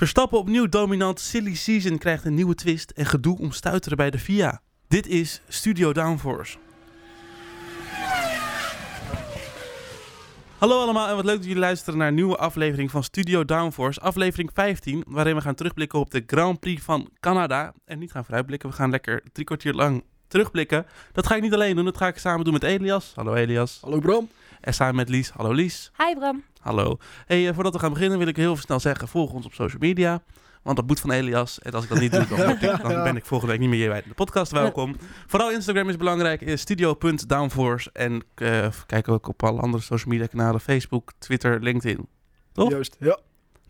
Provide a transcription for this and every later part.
Verstappen opnieuw dominant, silly season krijgt een nieuwe twist en gedoe om stuiteren bij de FIA. Dit is Studio Downforce. Hallo allemaal en wat leuk dat jullie luisteren naar een nieuwe aflevering van Studio Downforce. Aflevering 15, waarin we gaan terugblikken op de Grand Prix van Canada. En niet gaan vooruitblikken, we gaan lekker drie kwartier lang terugblikken. Dat ga ik niet alleen doen, dat ga ik samen doen met Elias. Hallo Elias. Hallo Bram. En samen met Lies. Hallo Lies. Hi Bram. Hallo. Hey, eh, voordat we gaan beginnen wil ik heel snel zeggen, volg ons op social media. Want dat moet van Elias. En als ik dat niet doe, dan, ik- dan ben ik volgende week niet meer hier bij de podcast welkom. Vooral Instagram is belangrijk. is Studio.downforce. En eh, kijk ook op alle andere social media kanalen. Facebook, Twitter, LinkedIn. Toch? Juist, ja.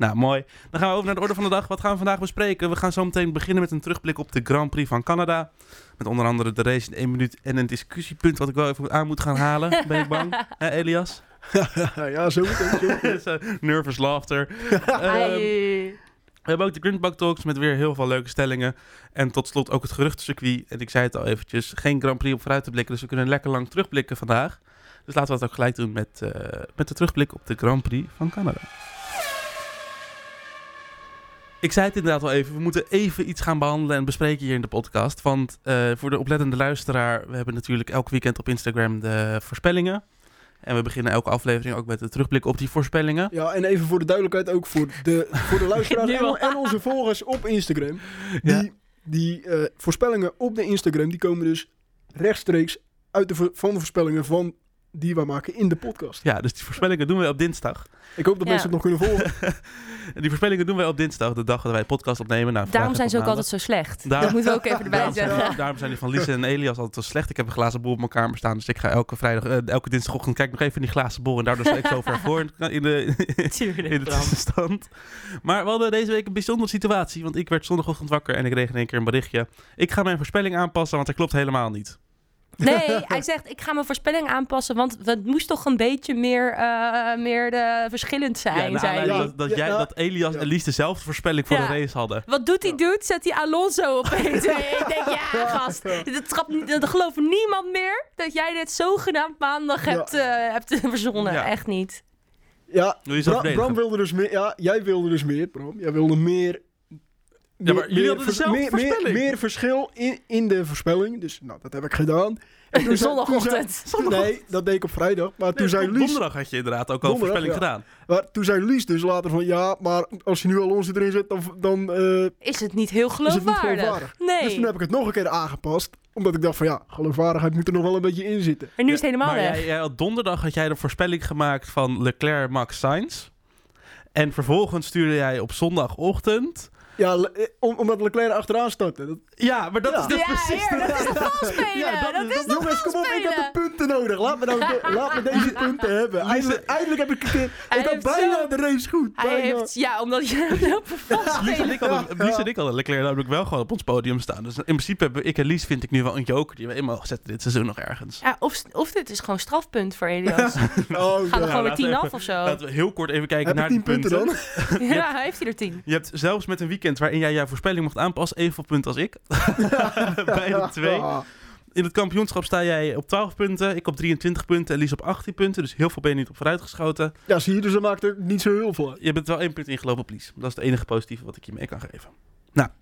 Nou, mooi. Dan gaan we over naar de orde van de dag. Wat gaan we vandaag bespreken? We gaan zo meteen beginnen met een terugblik op de Grand Prix van Canada. Met onder andere de race in één minuut en een discussiepunt wat ik wel even aan moet gaan halen. Ben ik bang? Hè, Elias? ja, zo meteen. Nervous laughter. Ehm, we hebben ook de Grindbak Talks met weer heel veel leuke stellingen. En tot slot ook het geruchtencircuit. En ik zei het al eventjes, geen Grand Prix op vooruit te blikken. Dus we kunnen lekker lang terugblikken vandaag. Dus laten we dat ook gelijk doen met, eh, met de terugblik op de Grand Prix van Canada. Ik zei het inderdaad al even, we moeten even iets gaan behandelen en bespreken hier in de podcast. Want eh, voor de oplettende luisteraar, we hebben natuurlijk elk weekend op Instagram de voorspellingen. En we beginnen elke aflevering ook met de terugblik op die voorspellingen. Ja, en even voor de duidelijkheid ook voor de, voor de luisteraars en, en onze volgers op Instagram. Ja. Die, die eh, voorspellingen op de Instagram, die komen dus rechtstreeks uit de, van de voorspellingen van die we maken in de podcast. Ja, dus die voorspellingen doen we op dinsdag. Ik hoop dat Ja. mensen het nog kunnen volgen. Die voorspellingen doen wij op dinsdag, de dag dat wij de podcast opnemen. Nou, Daarom zijn ze ook altijd zo slecht. Daar- Dat moeten we ook even erbij Daarom zijn, zeggen. daarom zijn die van Lise en Elias altijd zo slecht. Ik heb een glazen bol op mijn kamer staan, dus ik ga elke vrijdag, eh, elke dinsdagochtend kijk nog even in die glazen bol. En daardoor sta ik zo ver voor in de, in de, in de tussenstand. Maar we hadden deze week een bijzondere situatie, want ik werd zondagochtend wakker en ik kreeg in één keer een berichtje. Ik ga mijn voorspelling aanpassen, want hij klopt helemaal niet. Nee, hij zegt ik ga mijn voorspelling aanpassen, want het moest toch een beetje meer, eh, meer de verschillend zijn, ja, aanleiding hij. Ja, dat, dat, jij, dat Elias Ja. en Lies dezelfde voorspelling voor Ja. de race hadden. Wat doet hij doet? Zet hij Alonso op 1 Ik denk, ja gast, dat, trapt, niet- dat gelooft niemand meer dat jij dit zogenaamd maandag Ja. hebt, eh, hebt verzonnen. Ja. Echt niet. Ja? Bram wilde dus meer. Ja, jij wilde dus meer, Bram. Jij wilde meer. Ja, maar meer- jullie meer hadden dezelfde meer, meer, voorspelling. meer verschil in, in de voorspelling. Dus nou, dat heb ik gedaan. En toen Zondagochtend. toen zei- Nee, dat deed ik op vrijdag. Maar toen zei Lies. donderdag had je inderdaad ook al voorspelling ja. gedaan. Maar toen zei Lies dus later van ja, maar als je nu Alonso erin zet, dan, dan eh, Is het niet heel is het niet geloofwaardig? Nee. Dus toen heb ik het nog een keer aangepast. Omdat ik dacht van ja, geloofwaardigheid moet er nog wel een beetje in zitten. En nu is het helemaal maar weg. jij, jij donderdag had jij de voorspelling gemaakt van Leclerc, Max, Sainz. En vervolgens stuurde jij op zondagochtend. Ja, le- eh, om, omdat Leclerc achteraan startte. Dat, Ja, maar dat Ja. is dus ja, precies. heer, de- dat is toch vals spelen? Ja, dat, is toch Jongens, kom op, ik heb de punten nodig. Laat me, nou de- laat me deze punten hebben. Eindelijk, eindelijk heb ik keer... Ik had bijna zo- de race goed. Hij bijna. heeft, ja, omdat je hem lopen vals Lies en spelen. ik hadden, Leclerc namelijk wel gewoon op ons podium staan. Dus in principe hebben ik en Lies vind ik nu wel een joker die we in mogen zetten dit seizoen nog ergens. Ja, of, of dit is gewoon strafpunt voor Elias. Oh, er gewoon weer 10 af of zo? Laten we heel kort even kijken Heb naar die 10 punten dan? Ja, hij heeft hij er 10. Je hebt zelfs met een weekend waarin jij jouw voorspelling mocht aanpassen evenveel punten als ik. Bij de twee. In het kampioenschap sta jij op 12 punten, ik op 23 punten en Lies op 18 punten. Dus heel veel ben je niet op vooruit geschoten. Ja, zie je, dus dat maakt er niet zo heel veel uit. Je bent wel één punt ingelopen op Lies. Dat is het enige positieve wat ik je mee kan geven.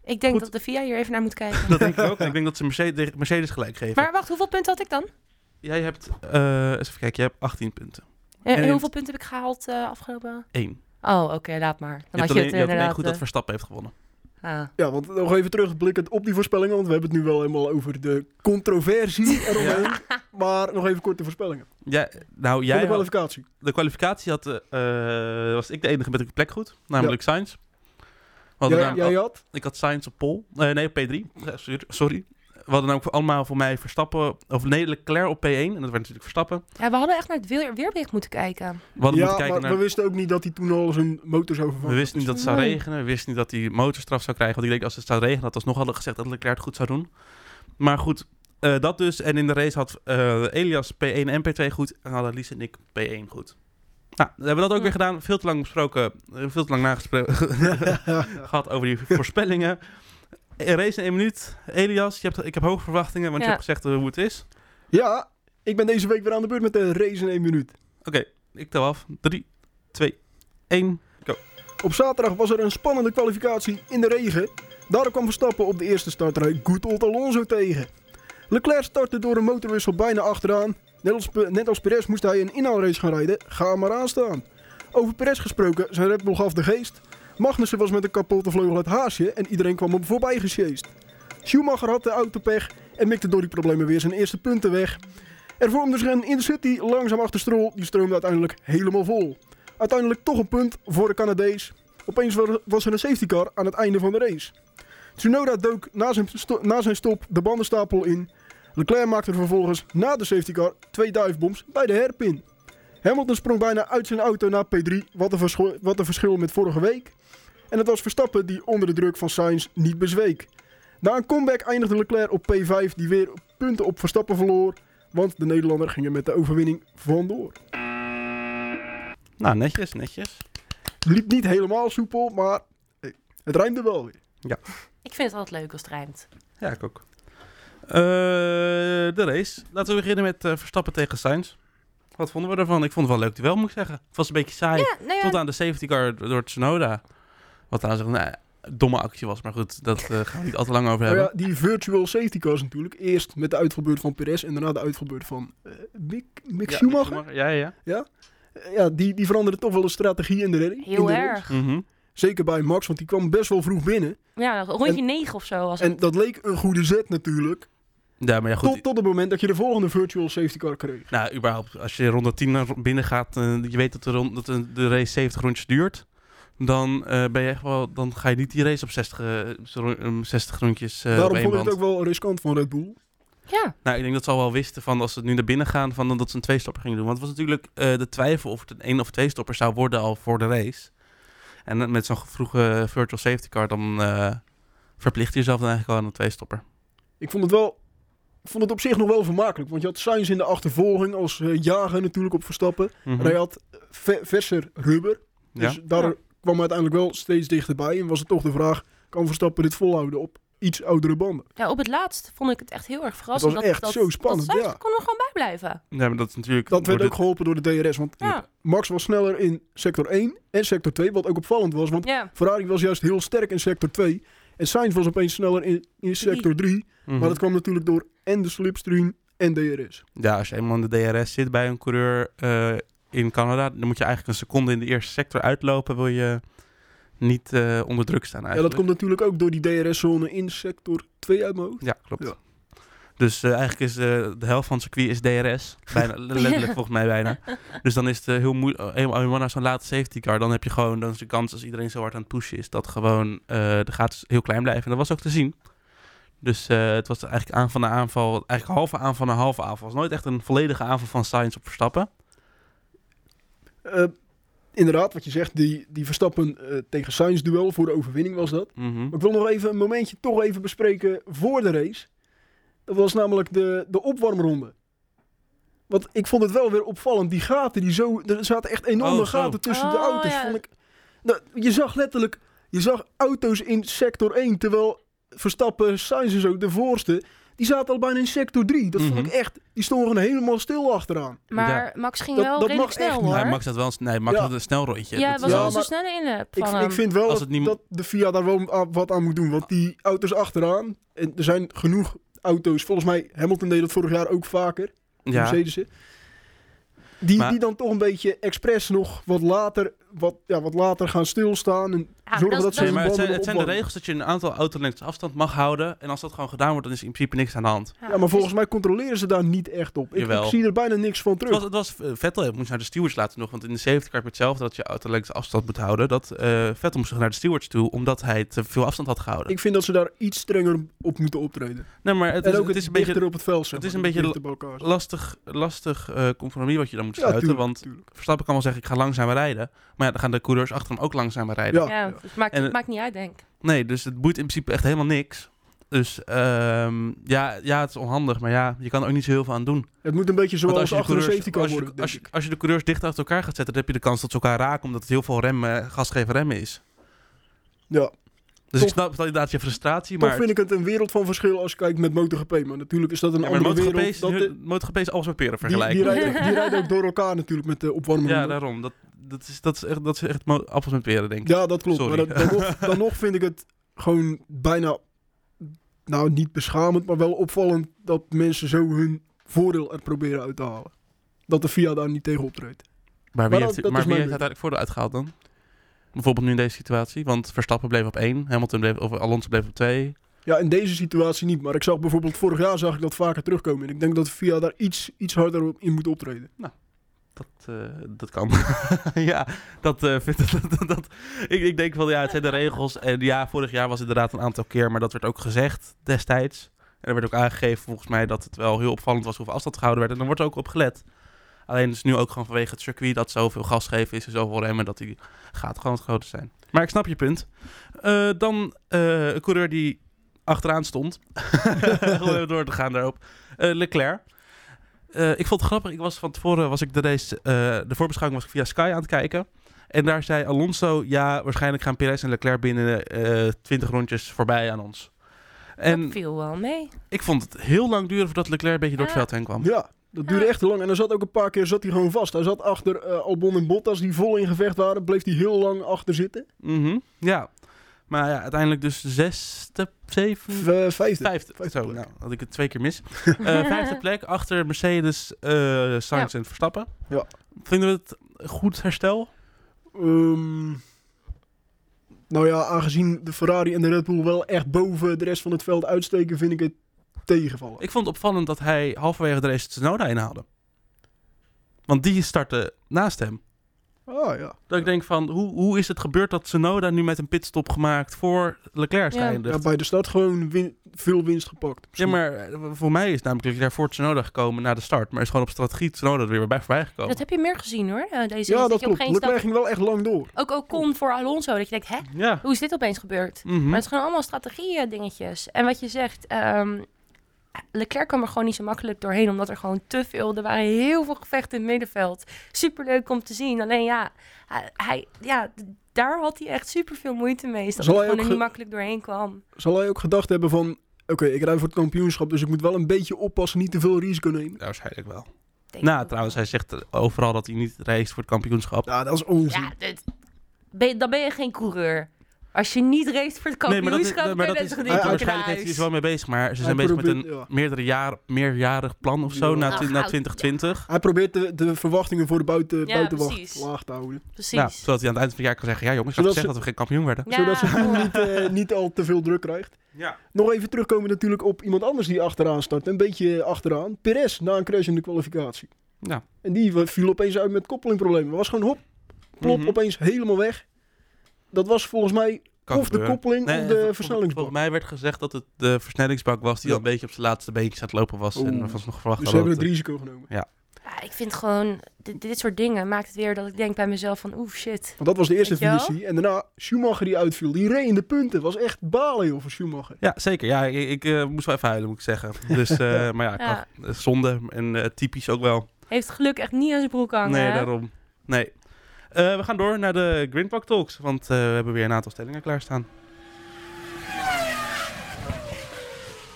Ik denk Goed. dat de VIA hier even naar moet kijken. Dat denk ik ook. En ik denk dat ze Mercedes, Mercedes gelijk geven. Maar wacht, hoeveel punten had ik dan? Jij hebt, eh, eens even kijken, je hebt 18 punten. Eh, En hoeveel punten heb ik gehaald eh, afgelopen? Eén. Oh, oké, laat maar. Je Dan hebt had je alleen, het je alleen inderdaad... goed dat eh, Verstappen heeft gewonnen. ah. Ja, want nog even terugblikkend op die voorspellingen. Want we hebben het nu wel helemaal over de controversie eromheen. Maar nog even kort de voorspellingen. Ja, nou, jij de had, kwalificatie. de kwalificatie had, eh, was ik de enige met een plek goed. Namelijk Sainz. We hadden Jij, namelijk jij had? Ik had Sainz op pol. Eh, nee, op P3. Eh, sorry- Sorry. We hadden ook allemaal voor mij Verstappen... Of nee, Leclerc op P1. En dat werd natuurlijk Verstappen. Ja, we hadden echt naar het weer, weerbericht moeten kijken. We hadden Ja, moeten kijken maar naar... we wisten ook niet dat hij toen al zijn motor zou vervangen. We wisten niet dat het zou regenen. We wisten niet dat hij motorstraf zou krijgen. Want ik denk als het zou regenen, dat we alsnog hadden gezegd dat Leclerc het goed zou doen. Maar goed, eh, dat dus. En in de race had eh, Elias P1 en P2 goed. En hadden Lies en ik P1 goed. Nou, dan hebben we dat ook Ja. weer gedaan. Veel te lang besproken. eh, Veel te lang nagesproken. gehad over die voorspellingen. Een race in één minuut. Elias, je hebt, ik heb hoge verwachtingen, want je hebt gezegd eh, hoe het is. Ja, ik ben deze week weer aan de beurt met de race in één minuut. Oké, ik tel af. 3, 2, 1, go. Op zaterdag was er een spannende kwalificatie in de regen. Daardoor kwam Verstappen op de eerste startrij Good Old Alonso tegen. Leclerc startte door een motorwissel bijna achteraan. Net als, net als Perez moest hij een inhaalrace gaan rijden. Ga maar aanstaan. Over Perez gesproken, zijn Red Bull gaf de geest. Magnussen was met een kapotte vleugel het haasje en iedereen kwam hem voorbij gesjeest. Schumacher had de autopech en mikte door die problemen weer zijn eerste punten weg. Er vormde zich een Intercity langzaam achter Stroll, die stroomde uiteindelijk helemaal vol. Uiteindelijk toch een punt voor de Canadees. Opeens wa- was er een safety car aan het einde van de race. Tsunoda dook na zijn, na zijn stop de bandenstapel in. Leclerc maakte vervolgens na de safety car twee divebombs bij de herpin. Hamilton sprong bijna uit zijn auto naar P3, wat een, wat een verschil met vorige week. En het was Verstappen die onder de druk van Sainz niet bezweek. Na een comeback eindigde Leclerc op P5, die weer punten op Verstappen verloor. Want de Nederlander ging er met de overwinning vandoor. Nou, netjes, netjes. Liep niet helemaal soepel, maar hey, het rijmde wel weer. Ik vind het altijd leuk als het rijmt. Ja, ik ook. Eh, de race. Laten we beginnen met eh, Verstappen tegen Sainz. Wat vonden we ervan? Ik vond het wel leuk duel, moet ik zeggen. Het was een beetje saai. Ja, nou ja, Tot aan de safety car door Tsunoda. Wat trouwens een nou, domme actie was. Maar goed, dat eh, gaan we niet al te lang over Nou hebben. ja, die virtual safety cars natuurlijk. Eerst met de uitvalbeurt van Perez en daarna de uitvalbeurt van eh, Mick, Mick Ja, Schumacher. Ja, ja. ja. Eh, ja, die, die veranderde toch wel de strategie in de redding. in heel de erg. Mhm. Zeker bij Max, want die kwam best wel vroeg binnen. Ja, rondje 9 of zo was het. En dat leek een goede zet natuurlijk. Ja, maar ja, goed. Tot, tot het moment dat je de volgende virtual safety car kreeg. Nou, überhaupt, als je ronde 10 naar binnen gaat, eh, je weet dat de, rond, dat de, de race 70 rondjes duurt, dan, eh, ben je echt wel, dan ga je niet die race op 60, eh, zo- um, 60 rondjes eh op Daarom één vond ik het ook wel riskant van Red Bull. Ja, Nou, ik denk dat ze al wel wisten van als ze nu naar binnen gaan, van dat ze een twee-stopper gingen doen. Want het was natuurlijk eh, de twijfel of het een één of twee stopper zou worden al voor de race. En eh, met zo'n vroege virtual safety car, dan eh, verplicht je jezelf dan eigenlijk wel aan een twee-stopper. Ik vond het wel... Ik vond het op zich nog wel vermakelijk. Want je had Sainz in de achtervolging als eh, jager natuurlijk op Verstappen. Mhm. En hij had ve- verser rubber. Ja. Dus daar Ja. Kwam uiteindelijk wel steeds dichterbij. En was het toch de vraag, kan Verstappen dit volhouden op iets oudere banden? ja, op het laatst vond ik het echt heel erg verrassend. was dat, echt dat, zo spannend, Dat Sainz ja. kon er gewoon bij blijven. Ja, maar dat is natuurlijk... Dat werd ook geholpen door de DRS. Want Ja, Max was sneller in sector 1 en sector 2. Wat ook opvallend was. Want ja. Ferrari was juist heel sterk in sector 2. En Sainz was opeens sneller in, in sector 3. dit- Mhm. Maar dat kwam natuurlijk door en de slipstream en DRS. Ja, als je eenmaal in de DRS zit bij een coureur eh, in Canada, dan moet je eigenlijk een seconde in de eerste sector uitlopen, wil je niet eh, onder druk staan Ja, eigenlijk. dat komt natuurlijk ook door die DRS-zone in sector 2 uit mijn hoofd. Ja, klopt. Ja. Dus eh, eigenlijk is eh, de helft van het circuit is DRS. Bijna, letterlijk volgens mij bijna. Dus dan is het heel moeilijk. Helemaal naar zo'n late safety car, dan heb je gewoon, dan is de kans als iedereen zo hard aan het pushen is, dat gewoon de gaten heel klein blijven. En dat was ook te zien. Dus het was eigenlijk aanval naar aanval, eigenlijk halve aanval naar halve aanval. Het was nooit echt een volledige aanval van Sainz op Verstappen. Eh, inderdaad, wat je zegt, die, die Verstappen eh, tegen Sainz duel voor de overwinning was dat. Mhm. Maar ik wil nog even een momentje toch even bespreken voor de race. Dat was namelijk de, de opwarmronde. Want ik vond het wel weer opvallend. Die gaten, die zo, er zaten echt enorme Oh, gaten tussen de Oh, auto's. ja. Vond ik, nou, je zag letterlijk, je zag auto's in sector 1, terwijl Verstappen, Sainz en zo, de voorste, die zaten al bijna in sector 3. Dat vond Mhm. ik echt, die stonden gewoon helemaal stil achteraan. Maar Max ging Dat- wel dat redelijk snel niet. hoor. Nee, Max had wel een, nee, Max Ja. had een snel rondje. ja, Dat het was is- Ja, wel zo snelle in Ik, van ik hem. vind wel Als dat, het niet- dat de FIA daar wel wat aan moet doen. Want die auto's achteraan, en er zijn genoeg auto's, volgens mij Hamilton deed dat vorig jaar ook vaker, de ja. Mercedes'en. Die, Maar- die dan toch een beetje expres nog wat later, wat, ja, wat later gaan stilstaan. En Ja, zorgen dat- het zijn, het zijn de regels dat je een aantal autolengtes afstand mag houden. En als dat gewoon gedaan wordt, dan is in principe niks aan de hand. Ja, maar volgens mij controleren ze daar niet echt op. Ik, ik zie er bijna niks van Het terug. was, het was eh, Vettel het moest naar de stewards laten nog. Want in de safety car heb je hetzelfde dat je autolengte afstand moet houden. Dat eh, Vettel moest naar de stewards toe, omdat hij te veel afstand had gehouden. Ik vind dat ze daar iets strenger op moeten optreden. nee, maar het en is, ook het het is een dichter beetje op het veld. zeg het is een beetje lastig, lastig eh, compromis wat je dan moet Ja, sluiten. tuurlijk, want tuurlijk. Verstappen kan wel zeggen, ik ga langzamer rijden. Maar ja, dan gaan de coureurs achter hem ook langzamer rijden. Ja, Ja, maakt, En- het maakt niet uit, denk ik. Nee, dus het boeit in principe echt helemaal niks. Dus ehm, ja, ja, het is onhandig. Maar ja, je kan er ook niet zo heel veel aan doen. Het moet een beetje Want zoals als je, de achter een coureurs, safety car als, je, worden. als, je, als je de coureurs dicht achter elkaar gaat zetten, dan heb je de kans dat ze elkaar raken, omdat het heel veel rem, eh, gasgeven remmen is. ik. Ja, Dus Toch- ik snap inderdaad je frustratie, Toch maar... vind ik het een wereld van verschil als je kijkt met MotoGP. Maar natuurlijk is dat een ja, andere MotoGP wereld. is, Dat de- MotoGP is alles met peren die, die, vergelijken. rijden, die rijden ook door elkaar natuurlijk met de opwarming. ja, daarom. Dat, dat is, dat is echt, dat is echt appels met peren, denk ik. Ja, dat klopt. Sorry. Maar dat, dan, nog, dan nog vind ik het gewoon bijna, nou niet beschamend, maar wel opvallend dat mensen zo hun voordeel er proberen uit te halen. Dat de FIA daar niet tegen optreedt. Maar wie Maar heeft, dat- maar wie heeft uiteindelijk voordeel uitgehaald dan? Bijvoorbeeld nu in deze situatie. Want Verstappen bleef op één, Hamilton bleef, of Alonso bleef op twee. Ja, in deze situatie niet. Maar ik zag bijvoorbeeld vorig jaar zag ik dat vaker terugkomen. En ik denk dat de FIA daar iets, iets harder op in moet optreden. Dat, eh, dat kan. ja, dat eh, vind dat, dat, ik, ik denk wel, ja, het zijn de regels. En ja, vorig jaar was het inderdaad een aantal keer, maar dat werd ook gezegd destijds. En er werd ook aangegeven volgens mij dat het wel heel opvallend was hoeveel afstand gehouden werd. En dan wordt er ook op gelet. Alleen is nu ook gewoon vanwege het circuit dat zoveel gas geven is en zoveel remmen dat die gaat gewoon het groter zijn. Maar ik snap je punt. Eh, dan een coureur die achteraan stond. Door te gaan daarop. Leclerc. Eh, ik vond het grappig. Ik was van tevoren was ik de race, eh, de voorbeschouwing was ik via Sky aan het kijken. En daar zei Alonso, ja, waarschijnlijk gaan Perez en Leclerc binnen eh 20 rondjes voorbij aan ons. En dat viel wel mee. ik vond het heel lang duren voordat Leclerc een beetje door het veld heen kwam. Ja, dat duurde Ja. echt te lang. En er zat ook een paar keer zat hij gewoon vast. Hij zat achter eh, Albon en Bottas die vol in gevecht waren. Bleef hij heel lang achter zitten. Mhm, ja. Maar ja, uiteindelijk dus zesde, V- eh, vijfde. vijfde. Vijfde Zo, nou, had ik het twee keer mis. Eh, vijfde plek achter Mercedes, eh Sainz en Verstappen. Ja. Vinden we het een goed herstel? Ehm, nou ja, aangezien de Ferrari en de Red Bull wel echt boven de rest van het veld uitsteken, vind ik het tegenvallen. Ik vond het opvallend dat hij halverwege de race Tsunoda inhaalde. Want die startte naast hem. Ah ja. Dat ik denk van, hoe, hoe is het gebeurd dat Tsunoda nu met een pitstop gemaakt voor Leclerc is Ja. ja, bij de start gewoon win- veel winst gepakt. Ja, maar eh, voor mij is namelijk Leclerc voor Tsunoda gekomen na de start. Maar is gewoon op strategie Tsunoda er weer bij voorbij gekomen. Dat heb je meer gezien hoor. eh, deze Ja, dat, dat klopt. geen Leclerc stap... ging wel echt lang door. Ook Ocon voor Alonso. Dat je denkt, hè? Ja. Hoe is dit opeens gebeurd? Mhm. Maar het is gewoon allemaal strategie dingetjes. En wat je zegt, ehm, Leclerc kwam er gewoon niet zo makkelijk doorheen, omdat er gewoon te veel, er waren heel veel gevechten in het middenveld. Superleuk om te zien. Alleen ja, hij, ja daar had hij echt super veel moeite mee. Is dat Zal hij gewoon er niet makkelijk doorheen kwam. Zal hij ook gedacht hebben van... Oké, ik rij voor het kampioenschap, dus ik moet wel een beetje oppassen, niet te veel risico nemen. Ja, waarschijnlijk wel. Denk Nou, trouwens, hij zegt overal dat hij niet race voor het kampioenschap. Ja, dat is onzin. Ja, dit- ben je- dan ben je geen coureur. Als je niet race voor het Nee, maar dat is, kampioenschap, maar ben dat je is, hij- niet hij- waarschijnlijk heeft hij er wel mee bezig, maar ze zijn Hij bezig met een ja. meerdere jaar, meerjarig plan of zo Ja. na, Nou, twi- na goud, 2020. Hij probeert de, de verwachtingen voor de buiten, Ja, buitenwacht precies. laag te houden. Precies. Ja, zodat hij aan het eind van het jaar kan zeggen, ja jongens, ik had gezegd dat we geen kampioen werden. Ja, Zodat ze niet, eh, niet al te veel druk krijgt. Ja. Nog even terugkomen natuurlijk op iemand anders die achteraan start. Een beetje achteraan. Perez na een crash in de kwalificatie. Ja. En die viel opeens uit met koppelingproblemen. Was gewoon hop, plop, Mhm. opeens helemaal weg. Dat was volgens mij Kan of de koppeling Nee, of de vol- versnellingsbak. Volgens mij werd gezegd dat het de versnellingsbak was die Ja. al een beetje op zijn laatste beentjes aan het lopen was. En Oeh. waarvan ze nog verwacht Dus ze hebben het risico genomen. Ja, ik vind gewoon, dit, dit soort dingen maakt het weer dat ik denk bij mezelf van, oeh shit. Want dat was de eerste visie. En daarna Schumacher die uitviel. Die reed in de punten. Was echt balen joh voor Schumacher. Ja, zeker. Ja, ik, ik eh, moest wel even huilen, moet ik zeggen. Dus, eh, maar ja, Ja. had- eh, zonde en eh, typisch ook wel. Heeft geluk echt niet aan zijn broek hangen. nee, hè? daarom. Nee. Eh, we gaan door naar de Greenpack Talks, want eh, we hebben weer een aantal stellingen klaarstaan.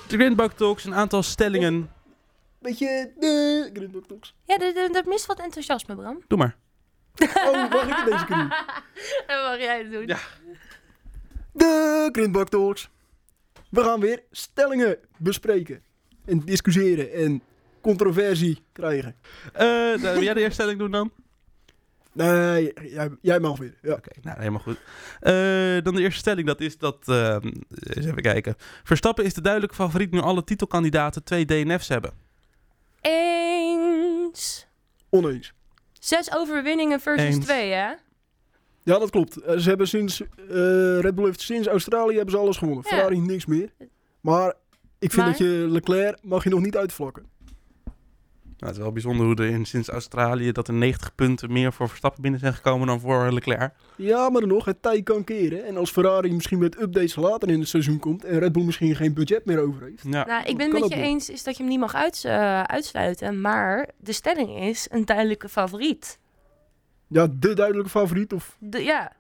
De Greenpack Talks, een aantal stellingen. Beetje de Grindbok Talks. Ja, dat- dat dat mist wat enthousiasme, Bram. Doe maar. Oh, mag ik het deze keer doen? En mag jij het doen? Ja. De Grindbak Talks. We gaan weer stellingen bespreken. En discussiëren en controversie krijgen. Eh, nou, wil jij de eerste stelling doen dan? Nee, jij, jij mag weer. Ja. Oké, nou helemaal goed. Eh, dan de eerste stelling, dat is dat... eh, eens even kijken. Verstappen is de duidelijke favoriet nu alle titelkandidaten twee DNF's hebben. Eens. Oneens. Zes overwinningen versus Eens. twee, hè? Ja, dat klopt. Eh, ze hebben sinds, eh, Red Bull heeft sinds Australië hebben ze alles gewonnen. Ja. Ferrari niks meer. Maar ik vind Maar? dat je Leclerc mag je nog niet uitvlakken. Nou, het is wel bijzonder hoe er in, sinds Australië dat er 90 punten meer voor Verstappen binnen zijn gekomen dan voor Leclerc. Ja, maar dan nog, het tij kan keren. En als Ferrari misschien met updates later in het seizoen komt en Red Bull misschien geen budget meer over heeft. Ja. Nou, ik ben het met je eens is dat je hem niet mag uits- eh, uitsluiten. Maar de stelling is een duidelijke favoriet. Ja, de duidelijke favoriet. Of De, ja.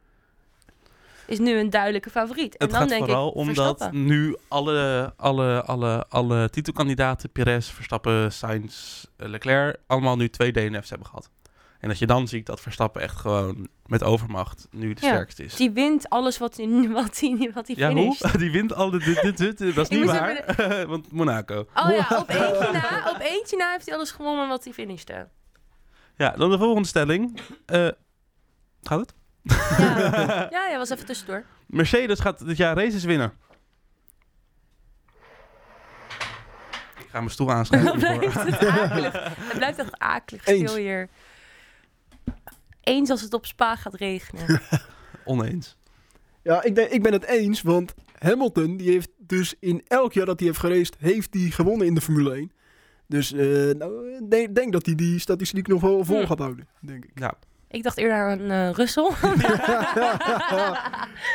Is nu een duidelijke favoriet. En Het dan gaat denk vooral ik, omdat nu alle, alle, alle, alle titelkandidaten, Perez, Verstappen, Sainz, eh, Leclerc, allemaal nu twee DNF's hebben gehad. En dat je dan ziet dat Verstappen echt gewoon met overmacht nu de Ja, sterkste is. Die wint alles wat hij wat die, wat die ja, finisht. hoe? Die wint al dit, dit, dit, dit. Dat is niet waar. Want Monaco. Oh ja, op eentje, na, op eentje na heeft hij alles gewonnen wat hij finishte. Ja, dan de volgende stelling. Eh, gaat het? Ja, ja, ja was even tussendoor. Mercedes gaat dit jaar races winnen. Ik ga mijn stoel blijft hiervoor. het akelig. Het blijft echt akelig Eens. stil hier. Eens als het op Spa gaat regenen. Oneens. Ja, ik, denk, ik ben het eens, want Hamilton die heeft dus in elk jaar dat hij heeft geraced, heeft hij gewonnen in de Formule 1. Dus eh nou, ik denk, denk dat hij die statistiek nog wel vol Hm. gaat houden, denk ik. Ja, Ik dacht eerder aan eh Russell.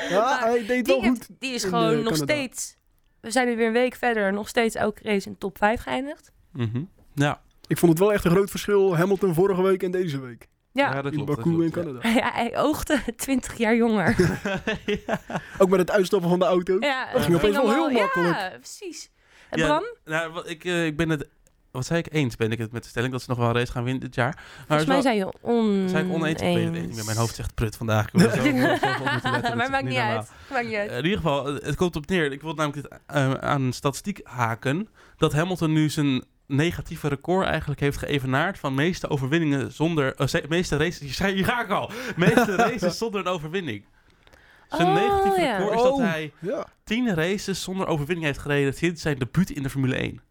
Ja, hij deed wel die, goed. die is in, gewoon eh, nog Canada. steeds... We zijn nu weer een week verder. Nog steeds elke race in top 5 geëindigd. Mhm. ja. Ik vond het wel echt een groot verschil, Hamilton vorige week en deze week. Ja, dat in klopt. dat Baku klopt, ja. Canada. ja hij oogde 20 jaar jonger. ja. Ook met het uitstappen van de auto. Ja, Dat ging opeens wel heel makkelijk. Ja, precies. En Ja, Bram? Nou, wat- ik, eh, ik ben het... Wat zei ik? Eens ben ik het met de stelling dat ze nog wel een race gaan winnen dit jaar. Maar Volgens mij zei je on... ik oneens? Ik weet het niet meer. Mijn hoofd zegt prut vandaag. Ik er zo, letten. Maar maakt niet uit. Maakt niet uit. Eh, In ieder geval, eh, het komt op neer. Ik wil namelijk dit eh, aan een statistiek haken. Dat Hamilton nu zijn negatieve record eigenlijk heeft geëvenaard van meeste overwinningen zonder... eh, ze- meeste races... Hier ga- ik al! Meeste races zonder een overwinning. Zijn Oh, negatieve ja. record is dat Oh. hij Ja. 10 races zonder overwinning heeft gereden sinds zijn debuut in de Formule 1.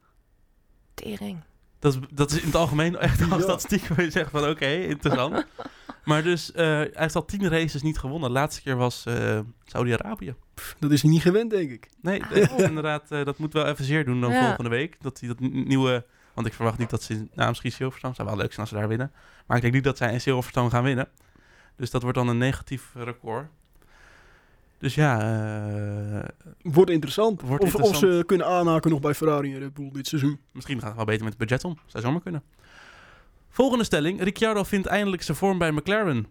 Tering. Dat is, dat is in het algemeen echt een Ja. statistiek waar je zegt van oké, interessant. maar dus, eh, hij heeft al 10 races niet gewonnen. De laatste keer was eh Saudi-Arabië. Dat is hij niet gewend, denk ik. Nee, inderdaad, eh, dat moet wel even zeer doen dan Ja. volgende week. Dat hij dat nieuwe... Want ik verwacht niet dat ze... Nou, misschien Silverstone. zou wel leuk zijn als ze daar winnen. Maar ik denk niet dat zij in Silverstone gaan winnen. Dus dat wordt dan een negatief record. Dus ja, eh, Wordt interessant. Wordt of, of interessant. ze kunnen aanhaken nog bij Ferrari en Red Bull dit seizoen. misschien gaat het wel beter met het budget om. Zou zomaar kunnen. Volgende stelling. Ricciardo vindt eindelijk zijn vorm bij McLaren.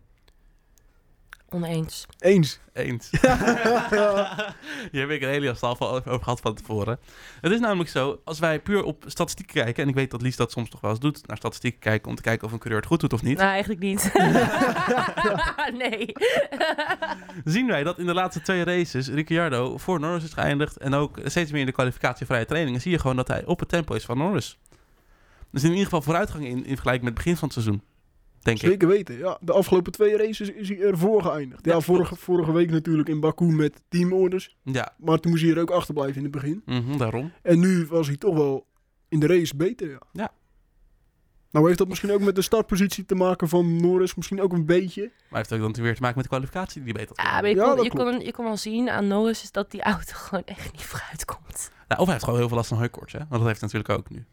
Oneens. Eens. Eens. Hier heb ik een hele al over over gehad van tevoren. Het is namelijk zo, als wij puur op statistieken kijken... en ik weet dat Lies dat soms toch wel eens doet... naar statistieken kijken om te kijken of een coureur het goed doet of niet... Nou, eigenlijk niet. nee. zien wij dat in de laatste twee races Ricciardo voor Norris is geëindigd... en ook steeds meer in de kwalificatievrije trainingen... zie je gewoon dat hij op het tempo is van Norris. Dus in ieder geval vooruitgang in, in vergelijking met het begin van het seizoen. Denk ik. Zeker weten. Ja, de afgelopen twee races is hij ervoor geëindigd. Ja, Ja, vorige, vorige week natuurlijk in Baku met teamorders. Ja, Maar toen moest hij er ook achterblijven in het begin. mhm, daarom. En nu was hij toch wel in de race beter. Ja. Ja. Nou heeft dat misschien ook met de startpositie te maken van Norris. Misschien ook een beetje. Maar heeft ook dan weer te maken met de kwalificatie die hij beter had Ja, maar je, kon, je, kon, je kon wel zien aan Norris is dat die auto gewoon echt niet vooruit komt. Nou, of hij heeft gewoon heel veel last van hooikoorts, hè? Want dat heeft hij natuurlijk ook nu.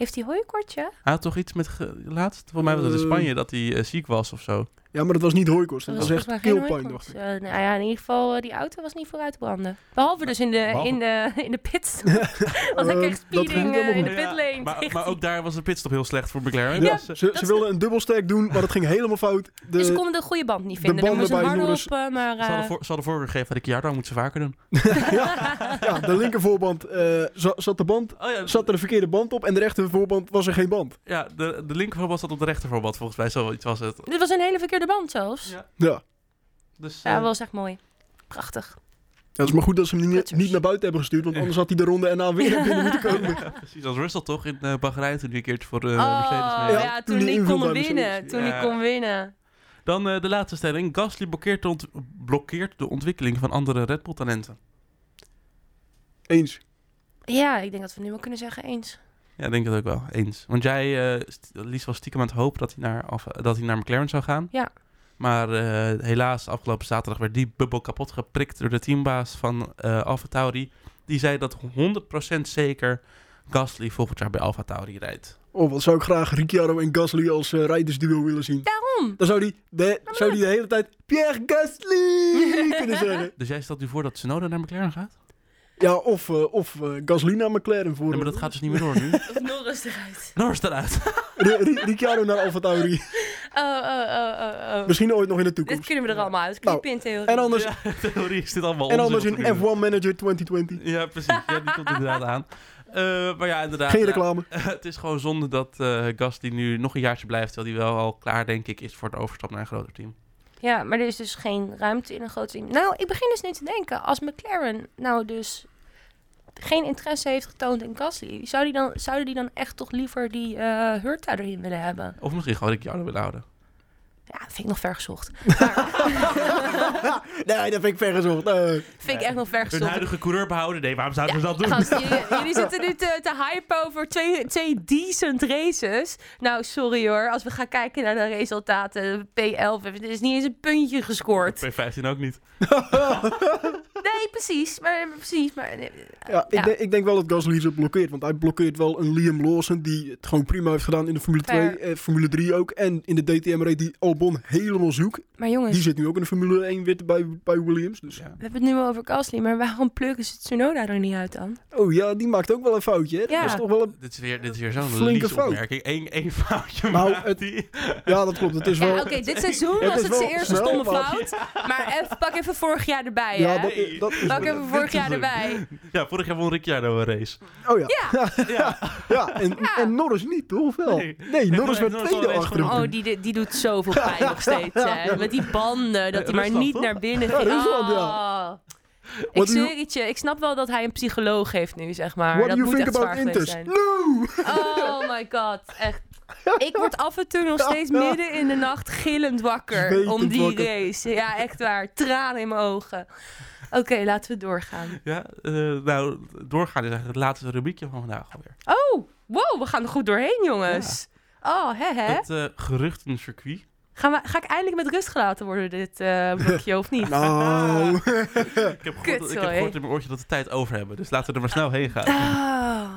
Heeft hij hooikortje? Hij had toch iets met... ge- laatst? Volgens mij was het in Eh. Spanje dat hij eh, ziek was of zo. Ja, maar dat was niet hooikost. Dat Dat was echt keelpijn, dacht ik. Eh, nou ja, in ieder geval, eh, die auto was niet vooruit te branden. Behalve dus in de, Behalve- in de, in de pit. Want hij Eh, kreeg dat ging speeding niet helemaal in de pitlane. maar, maar ook daar was de pitstop heel slecht voor McLaren. Ja, ze, ze wilden een dubbelstack doen, maar dat ging helemaal fout. De, Dus ze konden de goede band niet de vinden. Er banden bij Norris- op, eh, maar... ze, hadden eh, voor, ze hadden voorgegeven dat Ricciardo moet ze vaker doen. ja, de linker voorband eh, za- zat, de band, Oh ja, zat er een verkeerde band op en de rechter voorband was er geen band. ja de, de linkerverband zat op de rechterverband volgens mij. Zoiets was het. Dit was een hele verkeerde band zelfs. Ja, Ja. Ja. Dus, dat eh, was echt mooi. Prachtig. Ja, het is maar goed dat ze hem niet, niet naar buiten hebben gestuurd, want anders had hij de ronde erna weer naar binnen moeten komen. ja, precies als Russell toch in uh, Bahrein toen hij een keertje voor de oh, Mercedes mee. ja, Ja, toen toen die inviel kon winnen. Toen Ja. kon winnen. Dan eh, de laatste stelling. Gasly blokkeert de, ont- blokkeert de ontwikkeling van andere Red Bull talenten. Eens. Ja, ik denk dat we nu wel kunnen zeggen eens. Ja, ik denk het ook wel. Eens. Want jij, eh st- Lies was stiekem aan het hopen dat hij naar, of, dat hij naar McLaren zou gaan. Ja. Maar eh, helaas, afgelopen zaterdag werd die bubbel kapot geprikt door de teambaas van eh Alfa Tauri. Die zei dat 100% zeker Gasly volgend jaar bij Alfa Tauri rijdt. Oh, wat zou ik graag Ricciardo en Gasly als eh, rijdersduo willen zien. Waarom? Dan zou die de, zou die de hele tijd Pierre Gasly kunnen zeggen. Dus jij stelt nu voor dat Tsunoda naar McLaren gaat? Ja, of, eh, of eh, Gasly naar McLaren voor. Ja, maar dat gaat dus niet meer door nu. Of Norris eruit. Norris eruit. Ri- Ri- Ricciardo naar Alfa Tauri. Oh, oh, oh, oh, oh. Misschien ooit nog in de Dit toekomst. kunnen we er allemaal uit Nou, knippen in theorie. En anders, Ja, theorie is dit allemaal en anders doen. F1 Manager 2020. Ja, precies. Ja, die komt inderdaad aan. Eh, maar ja, inderdaad. Geen ja, reclame. het is gewoon zonde dat eh Gasly nu nog een jaartje blijft, terwijl hij wel al klaar, denk ik, is voor de overstap naar een groter team. Ja, maar er is dus geen ruimte in een groot team. Nou, ik begin dus nu te denken, als McLaren nou dus geen interesse heeft getoond in Gasly, zou die dan, zouden die dan echt toch liever die eh Hurta erin willen hebben? Of misschien gewoon Ricciardo willen houden. Ja, vind ik nog ver gezocht. nee, dat vind ik vergezocht. Nee. Vind ik echt nog ver Hun gezocht. huidige coureur behouden? Nee, waarom zouden Ja, ze dat doen? gast, jullie, jullie zitten nu te, te hypen over twee, twee decent races. Nou, sorry hoor. Als we gaan kijken naar de resultaten, P11, er is niet eens een puntje gescoord. P15 ook niet. Nee, precies. Maar, precies, maar eh, Ja, ik, Ja. Denk, ik denk wel dat Gasly ze blokkeert. Want hij blokkeert wel een Liam Lawson die het gewoon prima heeft gedaan in de Formule Fair. 2, eh, Formule 3 ook. En in de DTM-race die Albon helemaal zoekt. maar jongens, Die zit nu ook in de Formule 1 weer bij, bij Williams. Dus. Ja. we hebben het nu over Gasly, maar waarom plukken ze Tsunoda er niet uit dan? Oh ja, die maakt ook wel een foutje. Hè? Ja. Dat is toch wel een... Dit is weer, dit is weer zo'n Flinke fout. opmerking. Eén, één foutje Nou, maakt het- die. Ja, dat klopt. Het is wel... Oké, dit seizoen was het zijn eerste stomme fout. Maar even, pak even vorig jaar erbij, Ja, hè? dat, dat is... Pak even vorig jaar erbij. Ja, vorig jaar won Ricciardo een race. Oh ja. Ja, Ja, Ja, en, en Norris niet, toch? Of wel? Nee. Nee, Norris werd tweede achter oh, die, die doet zoveel pijn nog steeds, hè? Met die banden, dat hij maar niet toch? naar binnen Ja, ging. Rusland, ja. Ik What zweer het je, ik snap wel dat hij een psycholoog heeft nu, zeg maar. What dat do you moet think echt about Inters? zijn. No! Oh my god, echt. Ik word af en toe nog steeds midden in de nacht gillend wakker Zwetend om die wakker. race. Ja, echt waar. Tranen in mijn ogen. Oké, laten we doorgaan. Ja, eh, nou, doorgaan is eigenlijk het laatste rubriekje van vandaag alweer. Oh, wow, we gaan er goed doorheen, jongens. Oh, hè, hè. Het eh geruchtencircuit. Gaan we, ga ik eindelijk met rust gelaten worden, dit eh blokje, of niet? Nou, Ik heb, gehoord, ik heb gehoord in mijn oortje dat we tijd over hebben. Dus laten we er maar snel heen gaan. Oh.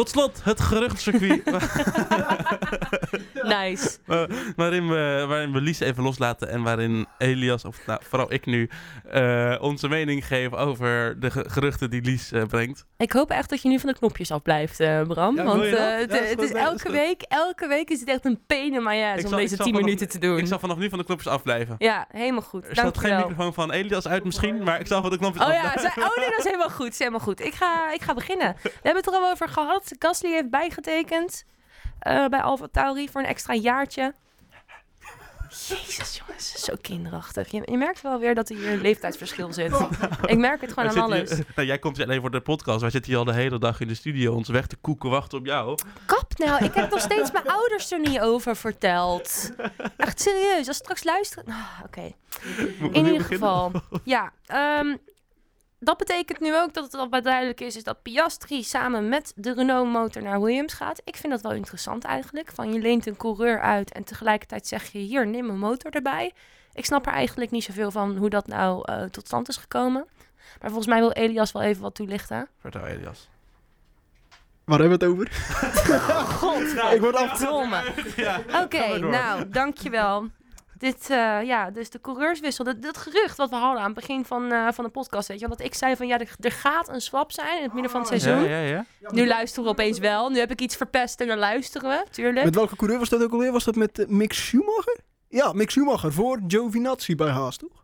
Tot slot, het geruchtencircuit. Nice. Waarin, we, waarin we Lies even loslaten en waarin Elias, of nou, vooral ik nu, eh, onze mening geven over de ge- geruchten die Lies eh, brengt. Ik hoop echt dat je nu van de knopjes af blijft, eh, Bram. Ja, want eh, Ja, het, is elke week, elke week is het echt een my ass Ik om zal- deze ik zal 10 vanaf- minuten te doen. Ik zal vanaf nu van de knopjes afblijven. Ja, helemaal goed. Er staat geen microfoon van Elias uit misschien, maar ik zal van de knopjes Oh ja, afblijven. zij- oh nee, dat is helemaal goed. is helemaal goed. Ik ga, ik ga beginnen. We hebben het er al over gehad. Gasly heeft bijgetekend eh, bij Alfa Tauri voor een extra jaartje. Jezus, jongens, zo kinderachtig. Je, je merkt wel weer dat er hier een leeftijdsverschil zit. Ik merk het gewoon Wij aan alles. hier- nou, jij komt hier alleen voor de podcast. Wij zitten hier al de hele dag in de studio ons weg te koeken, wachten op jou. Kap nou, ik heb nog steeds mijn ouders er niet over verteld. Echt serieus, als straks luisteren... Ah, Oké. In ieder beginnen? geval, ja. ehm, dat betekent nu ook dat het al wat duidelijk is, is dat Piastri samen met de Renault motor naar Williams gaat. Ik vind dat wel interessant eigenlijk. Van je leent een coureur uit en tegelijkertijd zeg je hier, neem een motor erbij. Ik snap er eigenlijk niet zoveel van hoe dat nou eh, tot stand is gekomen. Maar volgens mij wil Elias wel even wat toelichten. Vertel Elias. waar hebben we het over? God, Ik word af... domme. Ja, Oké, nou, dankjewel. Dit, eh, ja, dus de coureurswissel. Dat, dat gerucht wat we hadden aan het begin van, eh, van de podcast, weet je. Dat ik zei van, ja, er, er gaat een swap zijn in het midden van het ja, seizoen. ja, ja. Nu luisteren we opeens wel. Nu heb ik iets verpest en dan luisteren we, tuurlijk. Met welke coureur was dat ook alweer? Was dat met eh, Mick Schumacher? Ja, Mick Schumacher voor Giovinazzi bij Haas, toch?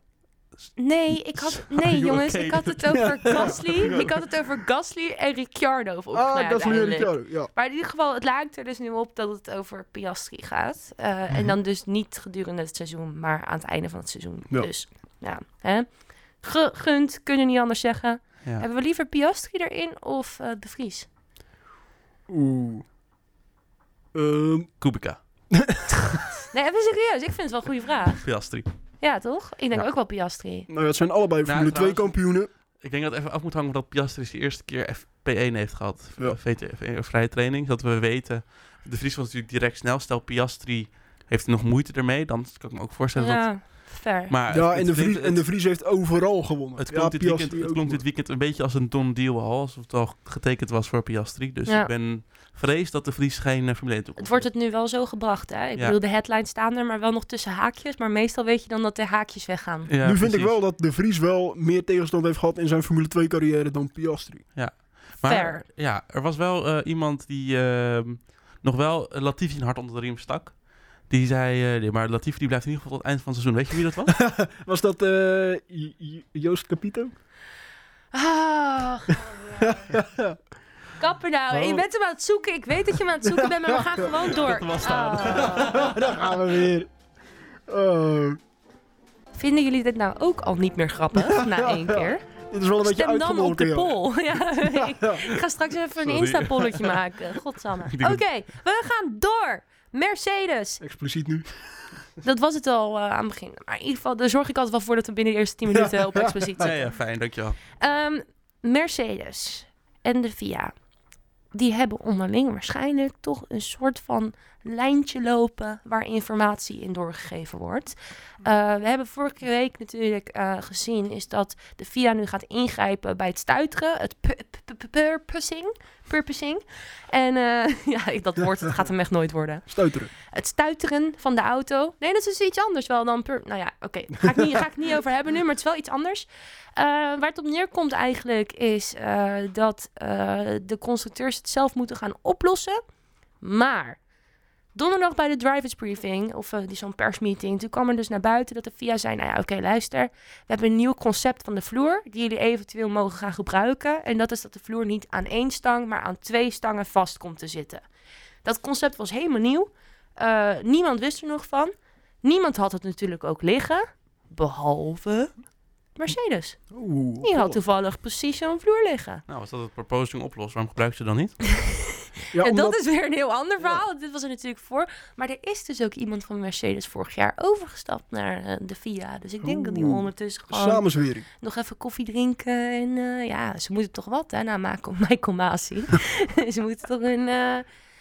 Nee, ik had, nee jongens, okay? ik had het over Gasly. Ik had het over Gasly en Ricciardo opgemaakt Ah, Gasly en uiteindelijk. Ricciardo, ja. Maar in ieder geval, het lijkt er dus nu op dat het over Piastri gaat. Eh, Mhm. En dan dus niet gedurende het seizoen, maar aan het einde van het seizoen. Ja. Dus, ja. Hè? Gegund, kunnen niet anders zeggen. Ja. Hebben we liever Piastri erin of eh, De Vries? Oeh. Ehm, Kubica, Nee, even serieus. Ik vind het wel een goede vraag. Piastri. Ja, toch? Ik denk Ja. ook wel Piastri. nou ja, het zijn allebei Nou, Formule 2 trouwens- kampioenen. Ik denk dat het even af moet hangen dat Piastri zijn eerste keer FP1 heeft gehad. Ja. VT, vrije training. Dat we weten. De Vries was natuurlijk direct snel. Stel Piastri heeft nog moeite ermee. Dan kan ik me ook voorstellen dat... Ja, fair. Maar Ja, het- en de, Vries, en de Vries heeft overal gewonnen. Het ja, klonk, dit, Piastri weekend, het klonk dit weekend een beetje als een Don deal al. Alsof het al getekend was voor Piastri. Dus Ja. ik ben vrees dat de Vries geen uh, Formule 1 toekomst Het wordt het nu wel zo gebracht, hè? Ik Ja. bedoel, de headlines staan er, maar wel nog tussen haakjes. Maar meestal weet je dan dat de haakjes weggaan. Ja, nu vind ik wel dat de Vries wel meer tegenstand heeft gehad in zijn Formule 2 carrière dan Piastri. Maar Fair. ja, er was wel eh, iemand die ehm, nog wel Latifi een hart onder de riem stak. Die zei, eh, nee, maar Latifi die blijft in ieder geval tot het eind van het seizoen. Weet je wie dat was? Was dat eh, Joost Capito? Ah, Kapper nou, Oh. je bent hem aan het zoeken. Ik weet dat je hem aan het zoeken bent, maar we gaan gewoon door. Dat was staan. Ah. Daar gaan we weer. Oh, Vinden jullie dit nou ook al niet meer grappig na één keer? dit is wel een beetje Stem dan op de ja. poll. Ja, ik, ik ga straks even een. Insta-polletje maken. Godsamme. Oké, we gaan door. Mercedes. Expliciet nu. Dat was het al eh, aan het begin. Maar in ieder geval, daar zorg ik altijd wel voor dat we binnen de eerste 10 minuten op expliciet Ja, zitten. ja, fijn, dankjewel. Ehm, Mercedes en de VIA, die hebben onderling waarschijnlijk toch een soort van lijntje lopen waar informatie in doorgegeven wordt. Eh, we hebben vorige week natuurlijk eh, gezien is dat de VIA nu gaat ingrijpen bij het stuiteren, het pu- pu- pu- purposing, purposing. En eh, ja, ik- dat woord gaat hem echt nooit worden. Stuiteren. Het stuiteren van de auto. Nee, dat is iets anders wel dan... Nou ja, oké. Ga, ik niet- ga ik niet over hebben nu, maar het is wel iets anders. Waar het op neerkomt eigenlijk is dat de constructeurs het zelf moeten gaan oplossen. Maar donderdag bij de drivers briefing, of eh, die zo'n persmeeting, toen kwam er dus naar buiten dat de VIA zei, nou ja, oké, luister, we hebben een nieuw concept van de vloer die jullie eventueel mogen gaan gebruiken. En dat is dat de vloer niet aan één stang, maar aan twee stangen vast komt te zitten. Dat concept was helemaal nieuw. Eh, niemand wist er nog van. Niemand had het natuurlijk ook liggen, behalve Mercedes. Oeh. Die had toevallig precies zo'n vloer liggen. Nou, als dat het proposing oplost, waarom gebruik je ze dan niet? Ja, en omdat- dat is weer een heel ander verhaal. Dit was er natuurlijk voor. Maar er is dus ook iemand van Mercedes vorig jaar overgestapt naar eh, de FIA. Dus ik denk dat die ondertussen gewoon Samenzwering. nog even koffie drinken. En eh, ja, ze moeten toch wat hè, na Michael, Michael Masi. ze moeten toch een... eh,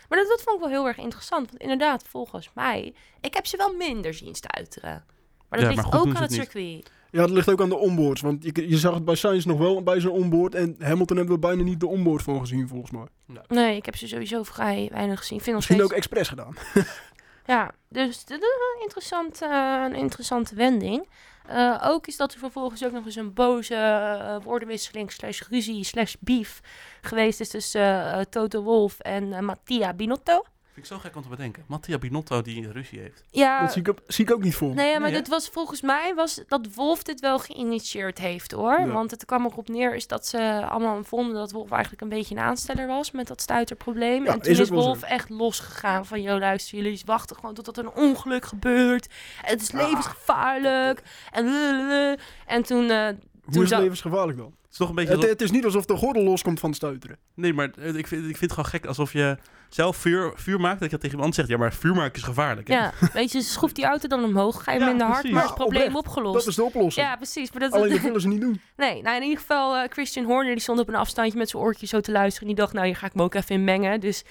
Maar dat, dat vond ik wel heel erg interessant. Want inderdaad, volgens mij... Ik heb ze wel minder zien stuiteren. Maar dat Ja, ligt maar ook aan het het niet. circuit. Ja, dat ligt ook aan de onboards. Want je, je zag het bij Sainz nog wel bij zijn onboard. En Hamilton hebben we bijna niet de onboard van gezien, volgens mij. Nee, ik heb ze sowieso vrij weinig gezien. Vind Misschien steeds... ook expres gedaan. Ja, dus dat is een interessante, een interessante wending. Eh, ook is dat er vervolgens ook nog eens een boze eh, woordenwisseling slash ruzie slash beef geweest is tussen eh, Toto Wolff en eh, Mattia Binotto. Vind ik zo gek om te bedenken. Mattia Binotto die ruzie heeft. Ja, Dat zie ik, ook, zie ik ook niet voor. nee, ja, maar Nee, dit was volgens mij was dat Wolf dit wel geïnitieerd heeft hoor. Ja. Want het kwam erop neer is dat ze allemaal vonden dat Wolf eigenlijk een beetje een aansteller was met dat stuiterprobleem. Ja, en toen is zo. Wolf echt losgegaan van, joh luister, jullie wachten gewoon totdat er een ongeluk gebeurt. Het is Ah. levensgevaarlijk. En, lululul. en toen, eh, Hoe toen is het levensgevaarlijk dan? Het is toch een beetje... Het, alsof- het is niet alsof de gordel loskomt van het stuiteren. Nee, maar ik vind, ik vind het gewoon gek alsof je zelf vuur, vuur maakt. Dat je tegen iemand zegt, ja, maar vuur maken is gevaarlijk. hè? ja, weet je, schroef die auto dan omhoog, ga je Ja, minder hard, precies. maar is het probleem oprecht. opgelost. Dat is de oplossing. Ja, precies. Maar dat, Alleen dat willen ze niet doen. Nee, nou in ieder geval, eh, Christian Horner die stond op een afstandje met zijn oortje zo te luisteren. En die dacht, nou hier ga ik me ook even in mengen. Dus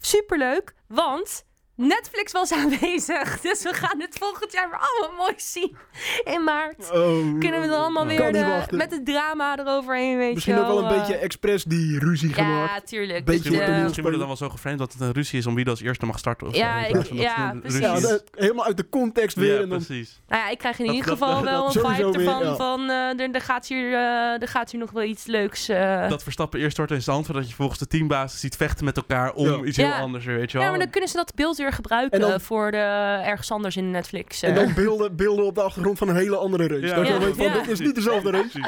superleuk, want Netflix was aanwezig. Dus we gaan het volgend jaar weer allemaal mooi zien. In maart Oh, kunnen we dan allemaal kan weer de- wachten. met het drama eroverheen, weet Misschien ook wel een eh. beetje expres die ruzie gemaakt. Ja, tuurlijk. Beetje Dus, eh. Misschien wordt het dan wel zo geframed dat het een ruzie is om wie er als eerste mag starten. Of Ja, zo, ik- dat ja, precies. Ja, dat- helemaal uit de context weer. Ja, en dan, precies. nou ja, ik krijg in Dat- ieder dat- geval dat- wel een vibe weer, ervan ja. van, eh, er, er, gaat hier, eh, er gaat hier nog wel iets leuks... eh, Dat Verstappen eerst wordt in hand, zodat je volgens de teambasis ziet vechten met elkaar om Ja. iets Ja. heel anders weet je wel. Ja, maar dan kunnen ze dat beeld weer gebruiken dan- voor de, ergens anders in Netflix. en eh. dan beelden, beelden op de achtergrond van een hele andere race. Ja, dat je ja, weet van, ja. dit is niet dezelfde race.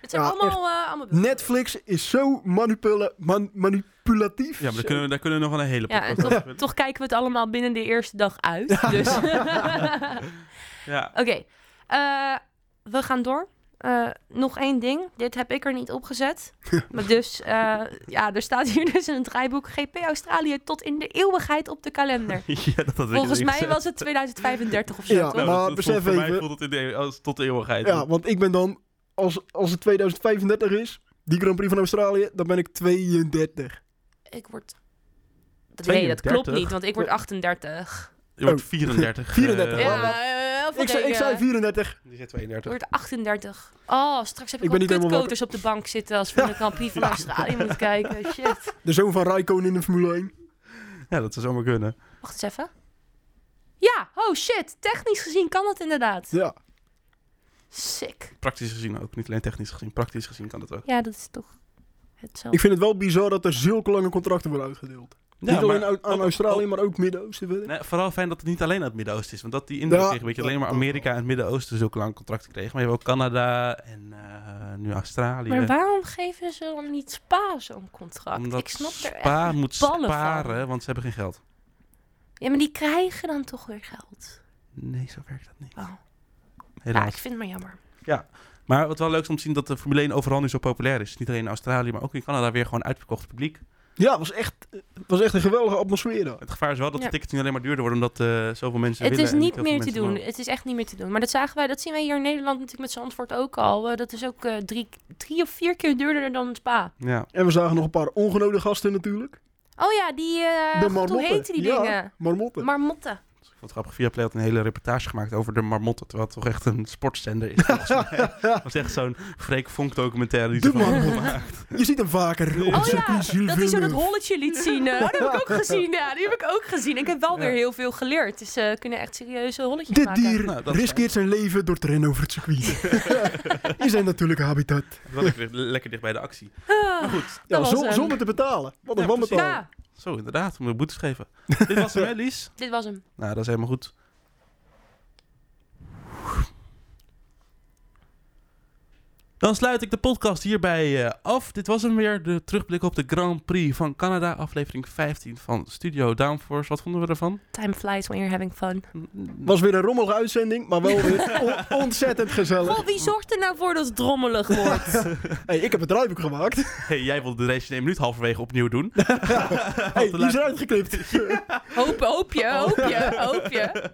Het zijn Ja, allemaal, eh, allemaal. Netflix is zo manipula man- manipulatief. Ja, maar daar kunnen, we, daar kunnen we nog wel een hele Ja, podcast over toch, toch kijken we het allemaal binnen de eerste dag uit. Dus. Ja. Oké, eh, we gaan door. Eh, nog één ding. Dit heb ik er niet opgezet. maar dus, eh, ja, er staat hier dus in het draaiboek GP Australië tot in de eeuwigheid op de kalender. ja, dat had ik Volgens mij gezet. was het 2035 of zo, Ja, toch? Nou, Maar besef voelt- voor mij even- voelt het in de, als, tot de eeuwigheid. Ja, want ik ben dan, als, als het 2035 is, die Grand Prix van Australië, dan ben ik 32. Ik word... Nee, dat klopt 32? niet, want ik word 38. Je wordt Oh. 34. 34, eh, Ja, Ik zei, ik zei rekenen. 34. Die Ik 32. word 38. Oh, straks heb ik, Ik ben niet op de bank zitten als we de Prix van Australië moeten kijken. Shit. De zoon van Raikkonen in de Formule 1. Ja, dat zou zomaar kunnen. Wacht eens even. Ja, oh shit. Technisch gezien kan dat inderdaad. Ja. Sick. Praktisch gezien ook. Niet alleen technisch gezien. Praktisch gezien kan dat ook. Ja, dat is toch hetzelfde. Ik vind het wel bizar dat er zulke lange contracten worden uitgedeeld. Ja, niet alleen maar aan ook- Australië, ook- maar ook Midden-Oosten. Nee, vooral fijn dat het niet alleen uit het Midden-Oosten is. Want dat die indruk Ja. kreeg een beetje alleen maar Amerika en het Midden-Oosten zulke lang contracten kregen. Maar je hebt ook Canada en eh, nu Australië. Maar waarom geven ze dan niet Spa zo'n contract? Omdat ik snap er Spa echt moet van. sparen, want ze hebben geen geld. Ja, maar die krijgen dan toch weer geld. Nee, zo werkt dat niet. Oh. Helaas. Ja, ik vind het maar jammer. Maar wat wel leuk is om te zien dat de Formule 1 overal nu zo populair is. Niet alleen in Australië, maar ook in Canada weer gewoon uitverkocht publiek. Ja, het was echt, was echt een geweldige atmosfeer daar. Het gevaar is wel dat Ja. de tickets nu alleen maar duurder worden omdat eh, zoveel mensen Het willen. is niet meer te doen. mogen. Het is echt niet meer te doen. Maar dat zagen wij, dat zien wij hier in Nederland natuurlijk met Zandvoort ook al. Eh, dat is ook eh, drie, drie of vier keer duurder dan Spa. Ja. En we zagen nog een paar ongenode gasten natuurlijk. Oh ja, die... eh de God, marmotten. hoe heette die Ja, dingen? marmotten. Marmotten. Vond het grappig. Viaplay had een hele reportage gemaakt over de marmotten. Terwijl het toch echt een sportzender is. Het was echt zo'n Freek Vonk documentaire. Die De ze van gemaakt. Je ziet hem vaker op Oh het ja, dat hij zo dat holletje liet zien. eh. Oh, dat heb ik ook gezien. Ja, die heb ik ook gezien. Ik heb wel weer heel veel geleerd. Dus ze kunnen echt serieuze holletjes Dit maken. dier Nou, dat is riskeert zijn leven door te rennen over het circuit. In zijn natuurlijke habitat. Wel lekker, lekker dicht bij de actie. Ah, Maar goed. Ja, zonder te betalen. Wat een Ja, wanbetaal. ja, Zo, inderdaad. We moeten boetes geven. Dit was hem, hè, Lies? dit was hem. Nou, dat is helemaal goed. Dan sluit ik de podcast hierbij eh, af. Dit was hem weer, de terugblik op de Grand Prix van Canada, aflevering 15 van Studio Downforce. Wat vonden we ervan? Time flies when you're having fun. Was weer een rommelige uitzending, maar wel weer on- ontzettend gezellig. Goh, wie zorgt er nou voor dat het drommelig wordt? Hey, ik heb het draaiboek gemaakt. Hey, jij wilde de race in één minuut halverwege opnieuw doen. Hey, die is eruit geknipt. hoop, hoop je, hoop je, hoop je.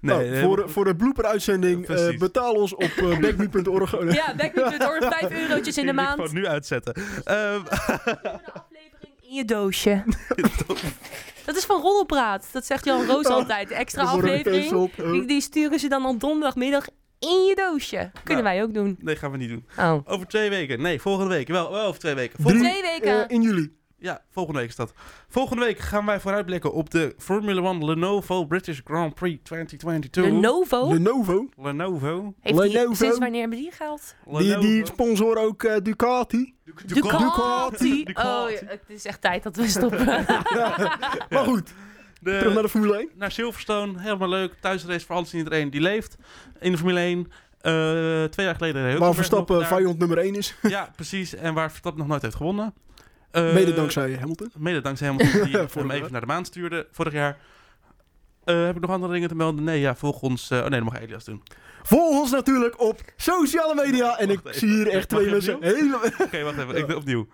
Nee, Nou, voor, voor de blooper-uitzending, eh, betaal ons op uh, backme.org. Ja, backbeat door 5 eurotjes in de ik maand. Gewoon nu uitzetten. Ehm, aflevering in je doosje. Dat is van Roddelpraat. Dat zegt Jan Roos altijd. De extra aflevering. gecanceld. Die, die sturen ze dan op donderdagmiddag in je doosje. Kunnen wij ook doen. nee, gaan we niet doen. Oh. Over twee weken. Nee, volgende week. Wel, wel over twee weken. Volgende, Twee weken. Eh, in juli. Ja, volgende week is dat. Volgende week gaan wij vooruitblikken op de Formula One Lenovo British Grand Prix 2022. de Novo. Lenovo. Lenovo. Heeft die, Lenovo. sinds wanneer hebben die geld? Die, Lenovo. die sponsoren ook eh, Ducati. Ducati. Ducati. Oh, ja, het is echt tijd dat we stoppen. Maar goed, De- terug naar de Formule 1. naar Silverstone. Helemaal leuk. Thuisrace voor alles en iedereen die leeft. In de Formule 1. Eh, twee jaar geleden. Waar Verstappen vijand nummer 1 is. Ja, precies. En waar Verstappen nog nooit heeft gewonnen. Eh, Mede dankzij Hamilton. Mede dankzij Hamilton, die hem even naar de maan stuurde vorig jaar. Eh, heb ik nog andere dingen te melden? Nee, ja, volg ons. eh, oh nee, dat mag Elias doen. Volg ons natuurlijk op sociale media. En ik even. zie hier echt twee mensen helemaal... Oké, wacht even. Ik doe opnieuw.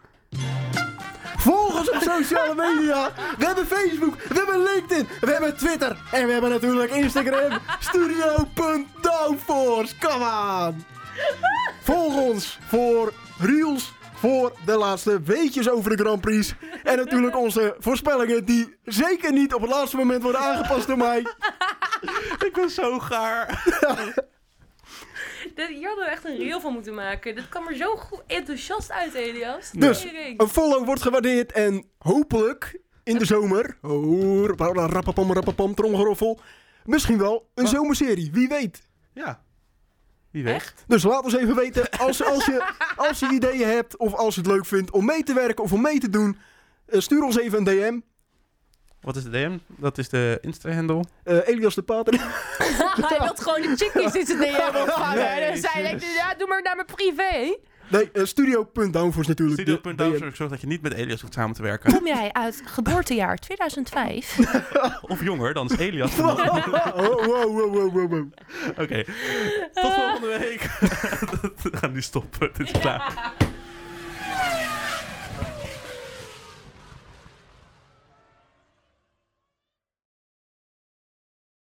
Volg ons op sociale media. We hebben Facebook, we hebben LinkedIn, we hebben Twitter. En we hebben natuurlijk Instagram. Studio.downforce. Come on. Volg ons voor reels voor de laatste weetjes over de Grand Prix. En natuurlijk onze voorspellingen die zeker niet op het laatste moment worden aangepast door mij. ik ben zo gaar. Dit- Hier hadden we echt een reel van moeten maken. Dit kwam er zo goed enthousiast uit, Elias. Dus. Een follow wordt gewaardeerd en hopelijk in de zomer... Oh, rappapam, rappapam, tromgeroffel. Misschien wel een zomerserie, wie weet. Ja. Wie weet. Echt? Dus laat ons even weten als, als, je, als je ideeën hebt of als je het leuk vindt om mee te werken of om mee te doen. eh, stuur ons even een DM. Wat is de DM? Dat is de Insta-handle. Eh, Elias de Pater. Hij wil gewoon de chickies in zijn DM opvangen. En dan zei Jezus. ik, ja, doe maar naar mijn privé. Nee, uh, Studio.downforce natuurlijk. Studio.downforce zorgt dat je niet met Elias hoeft samen te werken. Kom jij uit geboortejaar 2005? of jonger, dan is Elias. Wow, wow, wow, wow. Oké. Tot volgende week. We gaan nu stoppen. Het is klaar.